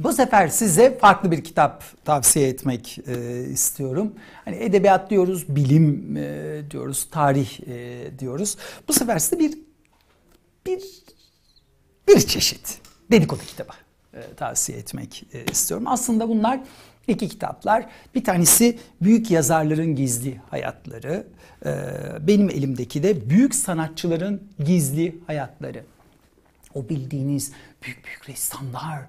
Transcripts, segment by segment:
Bu sefer size farklı bir kitap tavsiye etmek e, istiyorum. Hani edebiyat diyoruz, bilim e, diyoruz, tarih e, diyoruz. Bu sefer size bir bir bir çeşit dedikodu kitabı e, tavsiye etmek e, istiyorum. Aslında bunlar iki kitaplar. Bir tanesi Büyük Yazarların Gizli Hayatları. E, benim elimdeki de Büyük Sanatçıların Gizli Hayatları. O bildiğiniz büyük büyük ressamlar,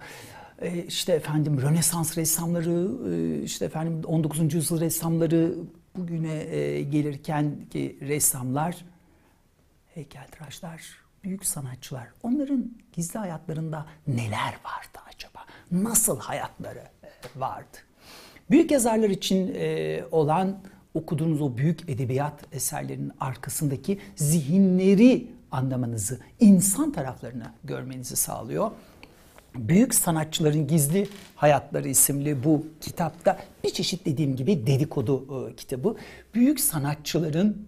e, işte efendim Rönesans ressamları, e, işte efendim 19. yüzyıl ressamları bugüne e, gelirken ki ressamlar, heykeltıraşlar, büyük sanatçılar onların gizli hayatlarında neler vardı acaba? Nasıl hayatları vardı? Büyük yazarlar için olan okuduğunuz o büyük edebiyat eserlerinin arkasındaki zihinleri anlamanızı, insan taraflarını görmenizi sağlıyor. Büyük Sanatçıların Gizli Hayatları isimli bu kitapta bir çeşit dediğim gibi dedikodu e, kitabı. Büyük sanatçıların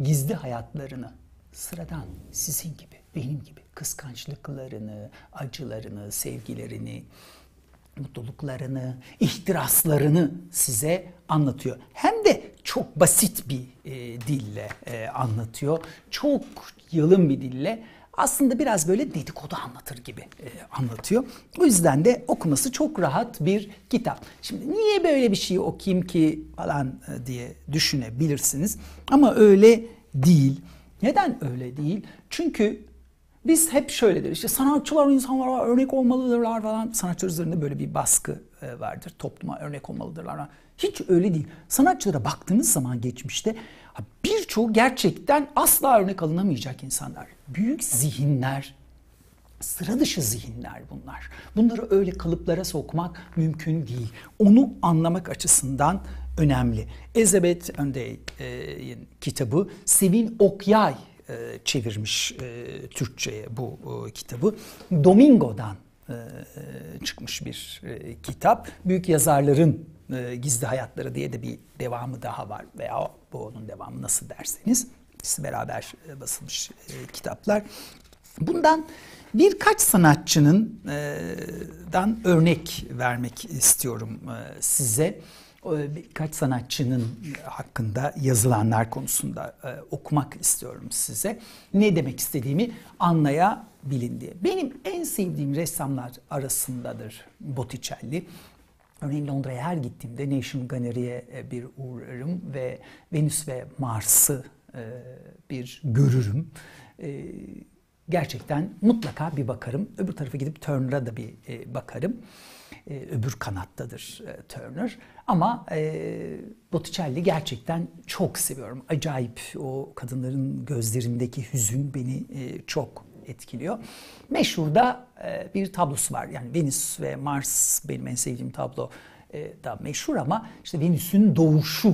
gizli hayatlarını sıradan sizin gibi, benim gibi kıskançlıklarını, acılarını, sevgilerini, mutluluklarını, ihtiraslarını size anlatıyor. Hem de çok basit bir e, dille e, anlatıyor. Çok yalın bir dille aslında biraz böyle dedikodu anlatır gibi e, anlatıyor. O yüzden de okuması çok rahat bir kitap. Şimdi niye böyle bir şeyi okuyayım ki falan e, diye düşünebilirsiniz. Ama öyle değil. Neden öyle değil? Çünkü biz hep şöyle deriz işte sanatçılar insanlara örnek olmalıdırlar falan. Sanatçılar üzerinde böyle bir baskı e, vardır. Topluma örnek olmalıdırlar. Hiç öyle değil. Sanatçılara baktığınız zaman geçmişte birçoğu gerçekten asla örnek alınamayacak insanlar. Büyük zihinler, sıra dışı zihinler bunlar. Bunları öyle kalıplara sokmak mümkün değil. Onu anlamak açısından önemli. Elizabeth Öndey'in kitabı Sevin Okyay e, çevirmiş e, Türkçe'ye bu e, kitabı. Domingo'dan çıkmış bir kitap. Büyük yazarların Gizli Hayatları diye de bir devamı daha var veya bu onun devamı nasıl derseniz. İkisi beraber basılmış kitaplar. Bundan birkaç sanatçının dan örnek vermek istiyorum size birkaç sanatçının hakkında yazılanlar konusunda e, okumak istiyorum size. Ne demek istediğimi anlayabilin diye. Benim en sevdiğim ressamlar arasındadır Botticelli. Örneğin Londra'ya her gittiğimde National Gallery'e e, bir uğrarım ve Venüs ve Mars'ı e, bir görürüm. Gerçekten mutlaka bir bakarım. Öbür tarafa gidip Turner'a da bir bakarım e, öbür kanattadır e, Turner. Ama e, Botticelli gerçekten çok seviyorum. Acayip o kadınların gözlerindeki hüzün beni e, çok etkiliyor. Meşhur da e, bir tablosu var. Yani Venüs ve Mars benim en sevdiğim tablo e, da meşhur ama işte Venüs'ün doğuşu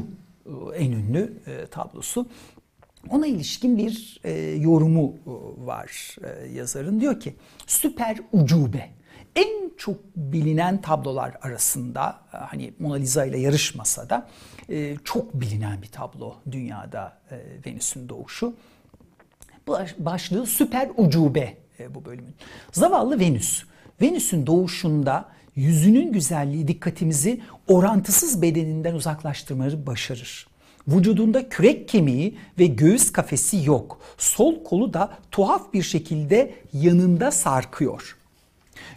e, en ünlü e, tablosu. Ona ilişkin bir e, yorumu e, var e, yazarın. Diyor ki süper ucube en çok bilinen tablolar arasında e, hani Mona Lisa ile yarışmasa da e, çok bilinen bir tablo dünyada e, Venüs'ün doğuşu. Başlığı süper ucube bu bölümün. Zavallı Venüs. Venüs'ün doğuşunda yüzünün güzelliği dikkatimizi orantısız bedeninden uzaklaştırmayı başarır. Vücudunda kürek kemiği ve göğüs kafesi yok. Sol kolu da tuhaf bir şekilde yanında sarkıyor.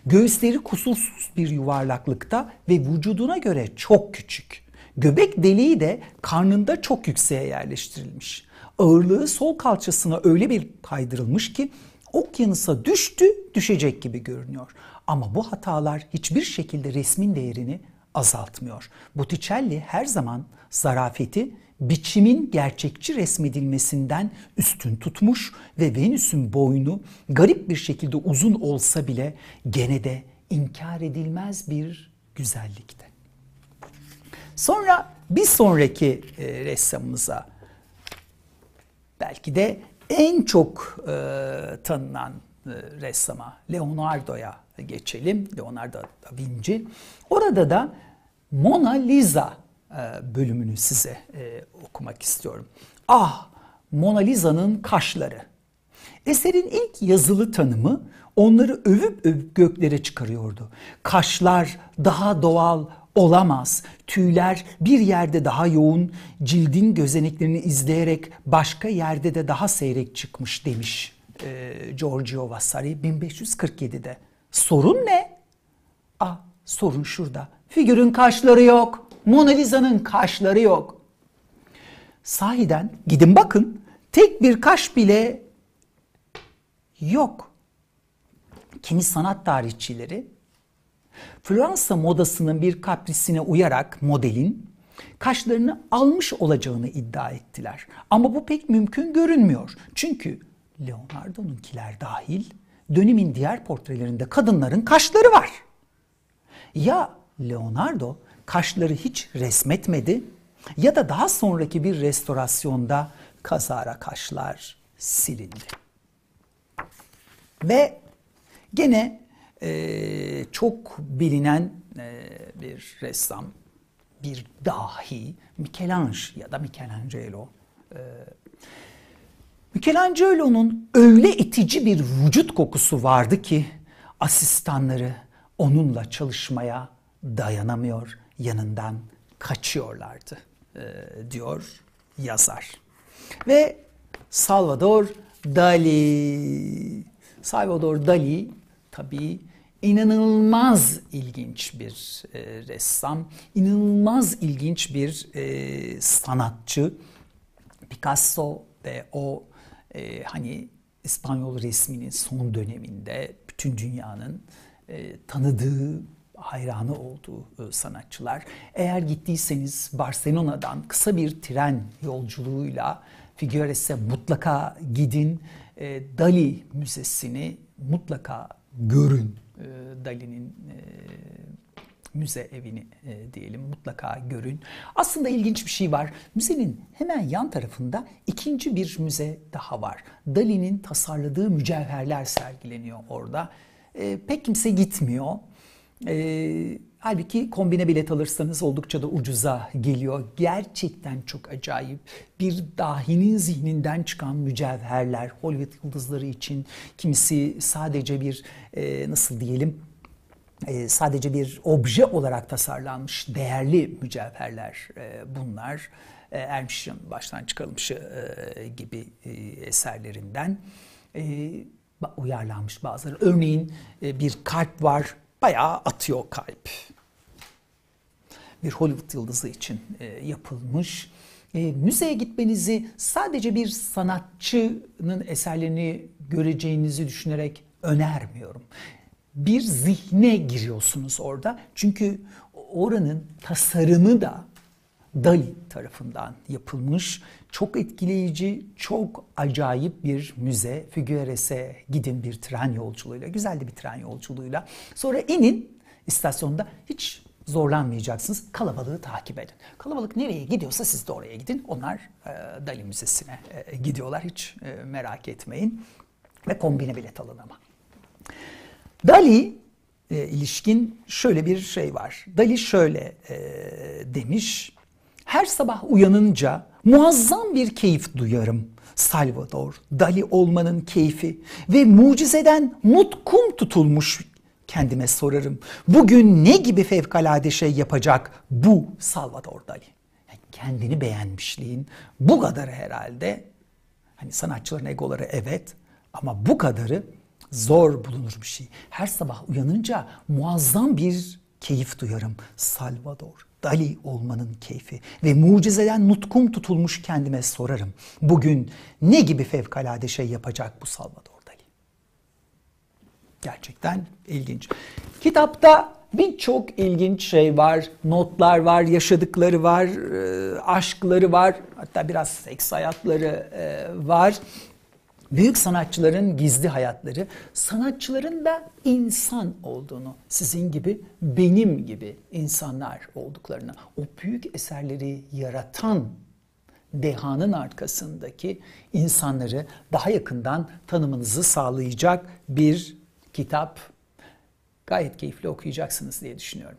Göğüsleri kusursuz bir yuvarlaklıkta ve vücuduna göre çok küçük. Göbek deliği de karnında çok yükseğe yerleştirilmiş. Ağırlığı sol kalçasına öyle bir kaydırılmış ki okyanusa düştü düşecek gibi görünüyor. Ama bu hatalar hiçbir şekilde resmin değerini azaltmıyor. Botticelli her zaman zarafeti biçimin gerçekçi resmedilmesinden üstün tutmuş ve Venüs'ün boynu garip bir şekilde uzun olsa bile gene de inkar edilmez bir güzellikte. Sonra bir sonraki e, ressamımıza belki de en çok e, tanınan e, ressama Leonardo'ya geçelim. Leonardo da Vinci. Orada da Mona Lisa bölümünü size e, okumak istiyorum. Ah Mona Lisa'nın kaşları. Eserin ilk yazılı tanımı onları övüp övüp göklere çıkarıyordu. Kaşlar daha doğal olamaz. Tüyler bir yerde daha yoğun, cildin gözeneklerini izleyerek başka yerde de daha seyrek çıkmış demiş e, Giorgio Vasari 1547'de. Sorun ne? Ah sorun şurada. Figürün kaşları yok. Mona Lisa'nın kaşları yok. Sahiden gidin bakın tek bir kaş bile yok. Kimi sanat tarihçileri Fransa modasının bir kaprisine uyarak modelin kaşlarını almış olacağını iddia ettiler. Ama bu pek mümkün görünmüyor. Çünkü Leonardo'nunkiler dahil dönemin diğer portrelerinde kadınların kaşları var. Ya Leonardo kaşları hiç resmetmedi ya da daha sonraki bir restorasyonda kazara kaşlar silindi. Ve gene e, çok bilinen e, bir ressam, bir dahi Michelangelo ya da Michelangelo. E, Michelangelo'nun öyle itici bir vücut kokusu vardı ki asistanları onunla çalışmaya dayanamıyor, yanından kaçıyorlardı e, diyor yazar. Ve Salvador Dali. Salvador Dali tabii inanılmaz ilginç bir e, ressam, inanılmaz ilginç bir e, sanatçı. Picasso ve o e, hani İspanyol resminin son döneminde bütün dünyanın e, tanıdığı, hayranı olduğu e, sanatçılar. Eğer gittiyseniz Barcelona'dan kısa bir tren yolculuğuyla Figueres'e mutlaka gidin. E, Dali Müzesi'ni mutlaka görün. E, Dali'nin e, müze evini e, diyelim mutlaka görün. Aslında ilginç bir şey var. Müzenin hemen yan tarafında ikinci bir müze daha var. Dali'nin tasarladığı mücevherler sergileniyor orada. Pek kimse gitmiyor. E, halbuki kombine bilet alırsanız oldukça da ucuza geliyor. Gerçekten çok acayip. Bir dahinin zihninden çıkan mücevherler Hollywood yıldızları için kimisi sadece bir e, nasıl diyelim e, sadece bir obje olarak tasarlanmış değerli mücevherler e, bunlar. Ermiş'in baştan çıkarılmış e, gibi e, eserlerinden uyarlanmış bazıları. Örneğin bir kalp var bayağı atıyor kalp. Bir Hollywood yıldızı için e, yapılmış. E, müzeye gitmenizi sadece bir sanatçının eserlerini göreceğinizi düşünerek önermiyorum. Bir zihne giriyorsunuz orada. Çünkü oranın tasarımı da Dali tarafından yapılmış. Çok etkileyici, çok acayip bir müze. Figueres'e gidin bir tren yolculuğuyla, güzel de bir tren yolculuğuyla. Sonra inin istasyonda hiç zorlanmayacaksınız. Kalabalığı takip edin. Kalabalık nereye gidiyorsa siz de oraya gidin. Onlar e, Dali Müzesi'ne e, gidiyorlar. Hiç e, merak etmeyin. Ve kombine bilet alın ama. Dali e, ilişkin şöyle bir şey var. Dali şöyle e, demiş. Her sabah uyanınca muazzam bir keyif duyarım. Salvador, Dali olmanın keyfi ve mucizeden nutkum tutulmuş kendime sorarım. Bugün ne gibi fevkalade şey yapacak bu Salvador Dali? Yani kendini beğenmişliğin bu kadarı herhalde. Hani sanatçıların egoları evet ama bu kadarı zor bulunur bir şey. Her sabah uyanınca muazzam bir keyif duyarım. Salvador Dali olmanın keyfi ve mucizeden nutkum tutulmuş kendime sorarım. Bugün ne gibi fevkalade şey yapacak bu Salvador Dali? Gerçekten ilginç. Kitapta birçok ilginç şey var. Notlar var, yaşadıkları var, e, aşkları var. Hatta biraz seks hayatları e, var. Büyük sanatçıların gizli hayatları, sanatçıların da insan olduğunu, sizin gibi, benim gibi insanlar olduklarını, o büyük eserleri yaratan dehanın arkasındaki insanları daha yakından tanımanızı sağlayacak bir kitap. Gayet keyifli okuyacaksınız diye düşünüyorum.